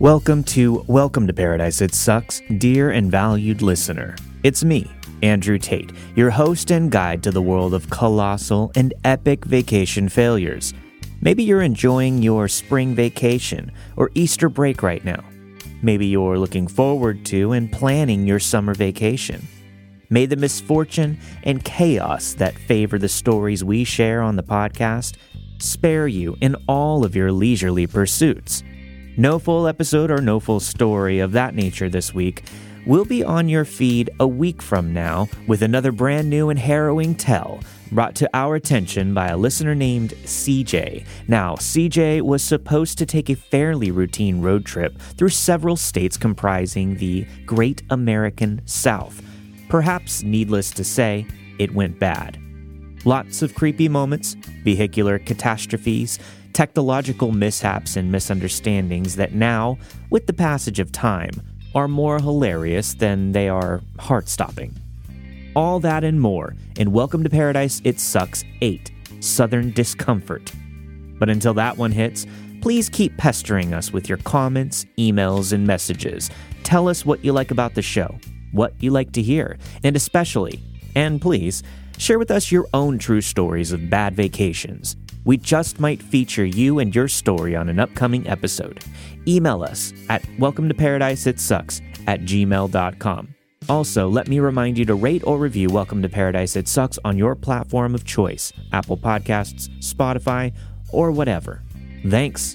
Welcome to Welcome to Paradise It Sucks, dear and valued listener. It's me, Andrew Tate, your host and guide to the world of colossal and epic vacation failures. Maybe you're enjoying your spring vacation or Easter break right now. Maybe you're looking forward to and planning your summer vacation. May the misfortune and chaos that favor the stories we share on the podcast spare you in all of your leisurely pursuits. No full episode or no full story of that nature this week. We'll be on your feed a week from now with another brand new and harrowing tell brought to our attention by a listener named CJ. Now, CJ was supposed to take a fairly routine road trip through several states comprising the Great American South. Perhaps needless to say, it went bad. Lots of creepy moments, vehicular catastrophes, technological mishaps and misunderstandings that now, with the passage of time, are more hilarious than they are heart stopping. All that and more in Welcome to Paradise It Sucks 8 Southern Discomfort. But until that one hits, please keep pestering us with your comments, emails, and messages. Tell us what you like about the show, what you like to hear, and especially, and please, share with us your own true stories of bad vacations. We just might feature you and your story on an upcoming episode. Email us at welcome to paradise it sucks at gmail.com. Also, let me remind you to rate or review Welcome to Paradise It Sucks on your platform of choice Apple Podcasts, Spotify, or whatever. Thanks.